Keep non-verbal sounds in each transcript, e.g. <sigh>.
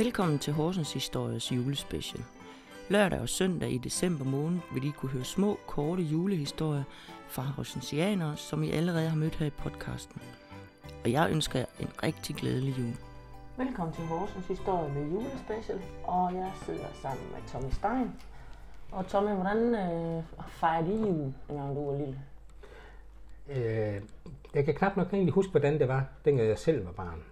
Velkommen til Horsens Histories julespecial. Lørdag og søndag i december måned vil I kunne høre små, korte julehistorier fra horsensianere, som I allerede har mødt her i podcasten. Og jeg ønsker jer en rigtig glædelig jul. Velkommen til Horsens Historie med julespecial, og jeg sidder sammen med Tommy Stein. Og Tommy, hvordan øh, fejrer de jul, dengang du var lille? Øh, jeg kan knap nok egentlig huske, hvordan det var, dengang jeg selv var barn.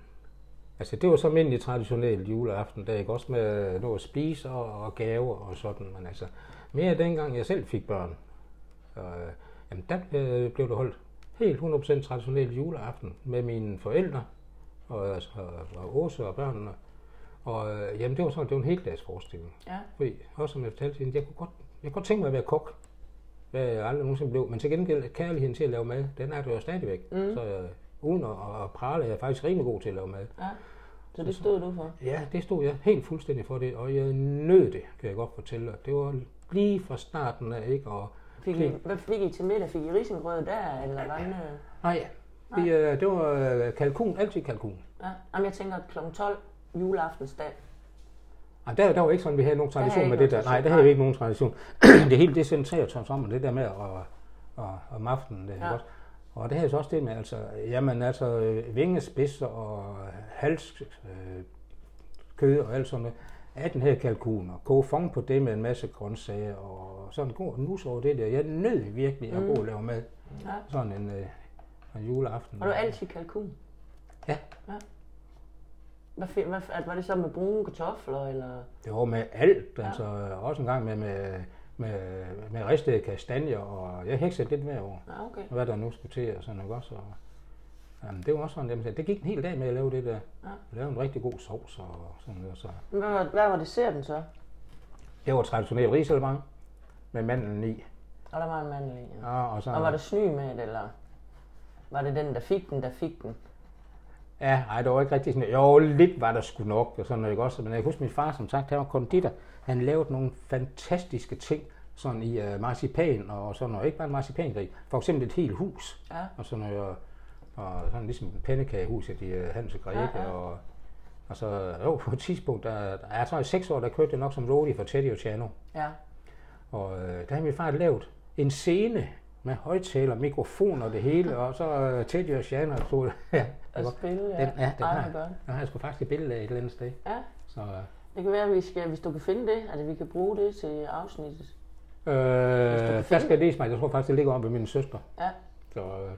Altså, det var så almindelig traditionel juleaften, der ikke også med noget at spise og, og gaver og sådan, men altså, mere dengang jeg selv fik børn. Øh, jamen, der øh, blev det holdt helt 100% traditionel juleaften med mine forældre, og, altså, og Åse og børnene. Og øh, jamen, det var sådan, det var en heldags forestilling. Ja. Fordi, også som jeg fortalte hende, jeg kunne godt, jeg kunne godt tænke mig at være kok, hvad jeg aldrig nogensinde blev. Men til gengæld, kærligheden til at lave mad, den er der jo stadigvæk. Mm. Så øh, uden at, at prale, er jeg faktisk rimelig god til at lave mad. Ja. Så det stod du for? Ja, det stod jeg helt fuldstændig for det, og jeg nød det, kan jeg godt fortælle dig. Det var lige fra starten af, ikke? Og, Fik I, hvad fik I til middag? Fik I risengrød der, eller hvordan? øh? nej, det, øh, det var øh, kalkun, altid kalkun. Ja. Jamen, jeg tænker kl. 12 juleaftensdag. Og der, der var ikke sådan, vi havde nogen tradition med det der. Nej, der havde vi nej. ikke nogen tradition. <clears throat> det hele det centrerer sig om det der med at, og, om aftenen. Det, Ja. ja. Og det havde så også det med, altså, jamen altså, øh, vingespidser og hals, øh, kød og alt sådan noget. Af den her kalkun og koge fong på det med en masse grøntsager og sådan gå og nus over det der. Jeg nød virkelig at Mm. gå og lave mad Ja. sådan en, øh, en juleaften. Og du altid kalkun? Ja. ja. Hvad, hvad, var det så med brune kartofler, eller? Det var med alt, Ja. altså også en gang med, med, med, med ristede kastanjer, og jeg heksede lidt hver år. Ja, okay. hvad der nu skulle til og sådan noget også. Og, jamen, det var også sådan, jamen, det gik en hel dag med at lave det der. Ja. Lave en rigtig god sovs og sådan noget. Så. Hvad var, hvad var desserten så? Det var traditionelt riselbang med mandlen i. Og der var en mandel i, ja. Ja, og, så, Og var det sny med det, eller? Var det den, der fik den, der fik den? Ja, ej, det var ikke rigtig sådan, jo, lidt var der sgu nok, og sådan noget, ikke også? Men jeg kan huske, min far, som sagt, han var konditor. Han lavede nogle fantastiske ting, sådan i uh, marcipan og sådan noget. Ikke bare en marcipangrig, for eksempel et helt hus. Ja. og sådan noget, og, og sådan ligesom pandekagehuset i uh, Hans og Grete, Ja, ja. og, og så jo, på et tidspunkt, der, der er så i seks år, der kørte det nok som Lodi for Teddy og Chano, Ja. og øh, der har min far lavet en scene med højtaler, mikrofon og det hele, og så uh, Teddy og Chano stod <laughs> ja, det spille, ja. den, ja, den Ej, har, den har jeg sgu faktisk et billede af et eller andet sted. Ja. Så, øh, Det kan være, at vi skal, hvis du kan finde det, at vi kan bruge det til afsnittet. øh, der skal det mig. Jeg tror faktisk, det ligger om ved min søster. Ja. Så øh,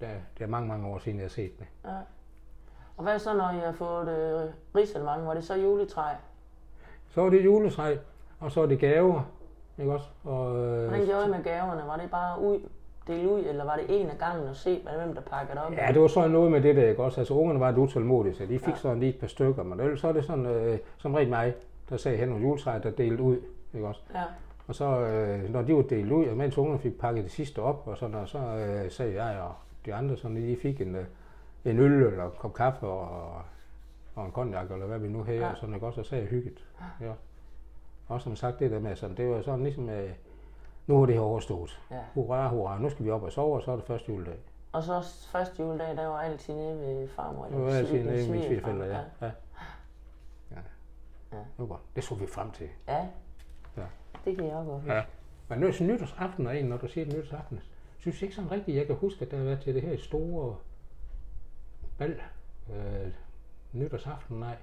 der, det er mange, mange år siden, jeg har set det. Ja. Og hvad så, når I har fået øh? Var det så juletræ? Så var det juletræ, og så var det gaver, ikke også? Og, øh, Hvordan gjorde I med gaverne? Var det bare ud, dele ud, eller var det en af gangen og se, hvem der pakkede op? Ja, det var sådan noget med det der, ikke også? Altså, ungerne var lidt utålmodige, så de fik Ja. sådan lige et par stykker, men ellers så er det sådan, øh, som rent mig, der sagde hen nogle juletræer, der delte ud, ikke også? Ja. Og så, øh, når de var delt ud, og mens ungerne fik pakket det sidste op, og sådan, og så øh, sagde jeg og de andre, sådan, at de fik en, øh, en øl eller en kop kaffe og, og en konjak, eller hvad vi nu havde, Ja. og sådan, ikke også? Og så er jeg hygget. Ja. Også som sagt det der med, sådan, det var sådan ligesom, øh, nu er det her overstået. ja. Hurra, hurra, nu skal vi op og sove, og så er det første juledag. Og så første juledag, der var altid nede ved farmor. Det var altid nede i min svigerfælder, ja. ja. ja. Ja. Det var. Det så vi frem til. Ja. Ja. Det kan jeg også godt. Ja. Men nu er nytårsaften er en, når du siger nytårsaften, synes jeg ikke sådan rigtigt, jeg kan huske, at der har været til det her store bal. Øh, nytårsaften, nej.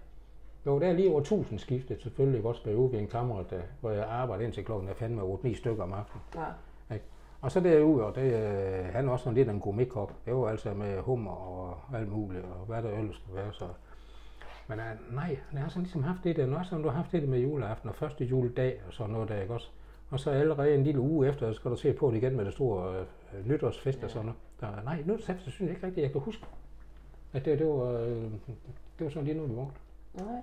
Jo, der er lige over 1000 skiftet, selvfølgelig ikke også derude ved en kammerat, der, hvor jeg arbejdede indtil klokken er fandme 8-9 stykker om aftenen. Ja. Og så derude, og det, øh, han er også sådan lidt en gourmetkok. Det var altså med hummer og alt muligt, og hvad der ellers skulle være. Så. Men øh, nej, han har sådan ligesom haft det der, når sådan, du har haft det med juleaften og første juledag og sådan noget der, ikke også? Og så allerede en lille uge efter, så skal du se på det igen med det store øh, nytårsfest og sådan noget. Der, nej, nytårsfest, synes jeg ikke rigtigt, jeg kan huske. At det, det, var, øh, det var sådan lige nu, vi var. Nej.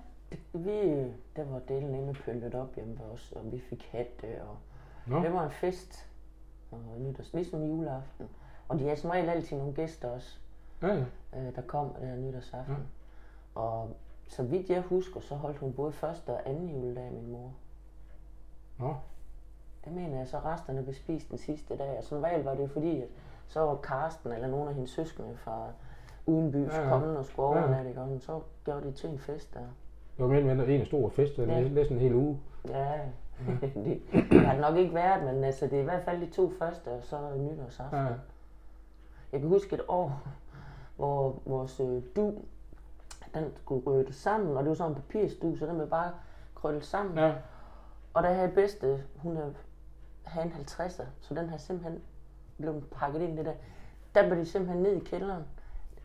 Vi, der var delen inde pyntet op hjemme ved os, og vi fik hatte, og Nå, det var en fest. Og nytårs, ligesom juleaften. Og de havde som regel altid nogle gæster også, ja, ja. øh, der kom der nytårsaften. Og så vidt jeg husker, så holdt hun både første og anden juledag, min mor. Nå, Det mener jeg, så resterne blev spist den sidste dag. Og som regel var det jo fordi, at så var Karsten eller nogle af hendes søskende fra udenbys Ja, ja, ja. kommet og skulle Ja, ja. overnatte, ikke? og så gjorde de til en fest der. var mellem en stor fest, Ja. ja. næsten en hel uge. Ja, det, <laughs> det har det nok ikke været, men altså, det er i hvert fald de to første, og så nytårsaften. Ja. Jeg kan huske et år, hvor vores øh, du, den skulle ryddes sammen, og det var sådan en papirsdu, så den blev bare krøllet sammen. ja. Og der havde bedste, hun havde, en 50'er, så den har simpelthen blevet pakket ind i det der. Der blev de simpelthen ned i kælderen,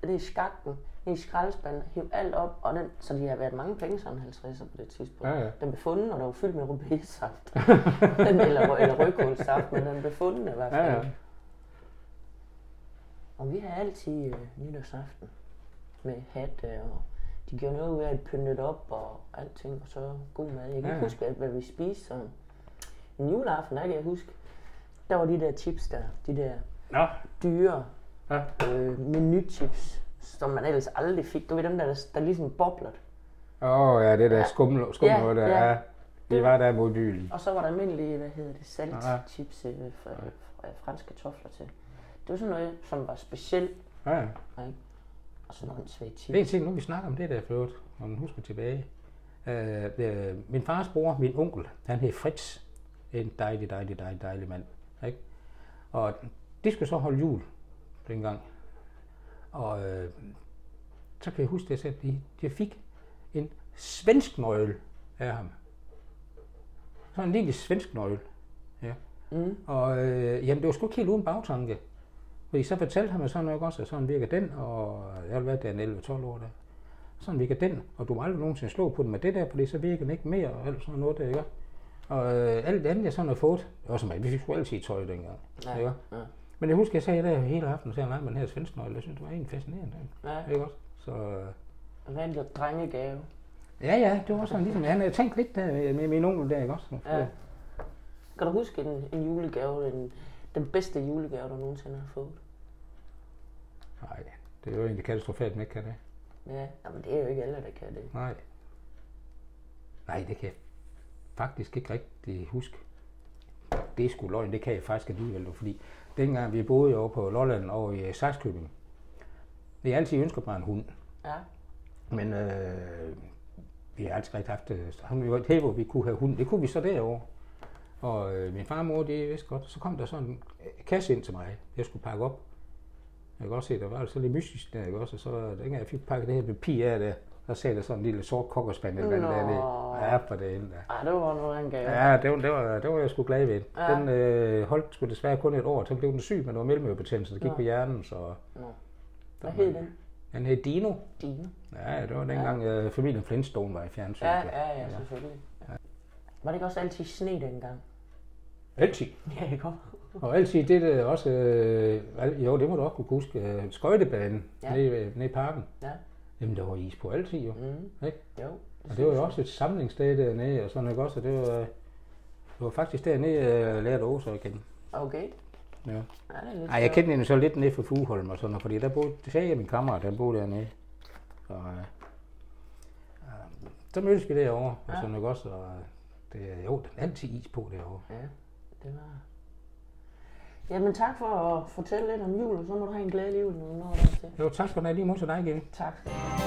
det er i skakten, i skraldespanden, hæv alt op, og den, så de har været mange penge, sådan en 50'er på det tidspunkt. Ja, ja. Den blev fundet, og der var fyldt med rubésaft. <laughs> eller, eller rødkålsaft, men den blev fundet i hvert fald. Ja, ja. Og vi har altid øh, nytårsaften med hat, øh, og de gjorde noget ud af at pynte det op og alting, og så god mad. Jeg kan Ja, ikke ja. huske, hvad, hvad vi spiste sådan. En juleaften, der kan jeg huske, der var de der chips der, de der Nå, dyre ja. øh, menuchips, som man ellers aldrig fik. Du ved dem der, der, der ligesom bobler. Åh, oh, ja, det der Ja. skum, skum Ja, der. ja. Ja. Vi var der mod byen. Og så var der almindelige, hvad hedder det, Ja. saltchips øh, fra, fra franske kartofler til. Det var sådan noget, som var specielt, Ja. ikke? Og sådan nogle svage Det er chips. en ting, nu vi snakker om det der for øvrigt, når man husker tilbage. Øh, øh, min fars bror, min onkel, han hed Fritz. En dejlig, dejlig, dejlig, dejlig mand. Ikke? Og de skulle så holde jul dengang. Og øh, så kan jeg huske det, at de, de fik en svensk nøgle af ham. Sådan en lille svensk nøgle. Ja. Mm. Og øh, jamen, det var sgu ikke helt uden bagtanke. Fordi så fortalte han mig sådan noget også, at sådan virker den, og jeg har været der en 11-12 år der. Sådan virker den, og du må aldrig nogensinde slå på den med det der, fordi så virker den ikke mere, og alt sådan noget der, ikke? Og øh, alt det andet, jeg sådan har fået, også mig, vi fik sgu altid tøj dengang, Ja, ikke? ja. Men jeg husker, jeg sagde der hele aftenen, og sagde, nej, men her svensk nøgle, jeg synes, det var egentlig fascinerende, Ja, ikke også? Så øh, en drengegave. ja, ja, det var sådan ligesom, han havde tænkt lidt der med, med min onkel der, ikke også? Ja. Kan du huske en, en julegave, en, den bedste julegave, du nogensinde har fået? Nej, det er jo egentlig katastrofalt, man ikke kan det. Ja, jamen det er jo ikke alle, der kan det. Nej. Nej, det kan jeg faktisk ikke rigtig huske. Det er sgu løgn, det kan jeg faktisk alligevel, fordi dengang vi boede over på Lolland over i Saxkøbing, vi har altid ønsket mig en hund, Ja, men øh, vi har altid rigtig haft det. Så vi var et hvor vi kunne have hund. Det kunne vi så derovre. Og øh, min far og mor, det vidste godt. Så kom der sådan en øh, kasse ind til mig, jeg skulle pakke op. Jeg kan også se, der var altså lidt mystisk der, ikke også? Og så dengang jeg fik pakket det her papir af der, der sagde der sådan en lille sort kokkerspand eller hvad der Nå. nede. Ja, for det ende. Ej, det var noget af en gave. Ja, det var, det var, det var jeg sgu glad ved. Ja. Den øh, holdt sgu desværre kun et år, så blev den syg, men det var mellemørebetændelse, der gik Nå. på hjernen, så Nå. Hvad hed den? den hed Dino. Dine. Ja, det var dengang ja. familien Flintstone var i fjernsynet. Ja, ja, ja, selvfølgelig. Var det ikke også altid sne dengang? Altid. <laughs> Ja, ikke? Og altid det der også, øh, jo det må du også kunne huske, øh, skøjtebanen Ja. ja. nede, nede i parken. Ja. Jamen der var is på altid jo. Mm. Ikke? Jo. Og det var jo også et samlingssted dernede og sådan noget også, og det var, det var faktisk dernede, jeg lærte Åse at kende. Okay. Ja. Ja, det lidt Ej, jeg kendte hende så lidt nede for Fugholm og sådan noget, fordi der boede, det sagde jeg min kammerat, der boede dernede. Så, øh, øh, så mødtes vi derovre, og Ja. sådan noget også, og det, jo, der er altid is på derovre. Ja, det var... Jamen tak for at fortælle lidt om jul, og så må du have en glædelig jul, når du når til. Jo, tak skal du have. Lige mod dig, Gilly. Tak skal du have.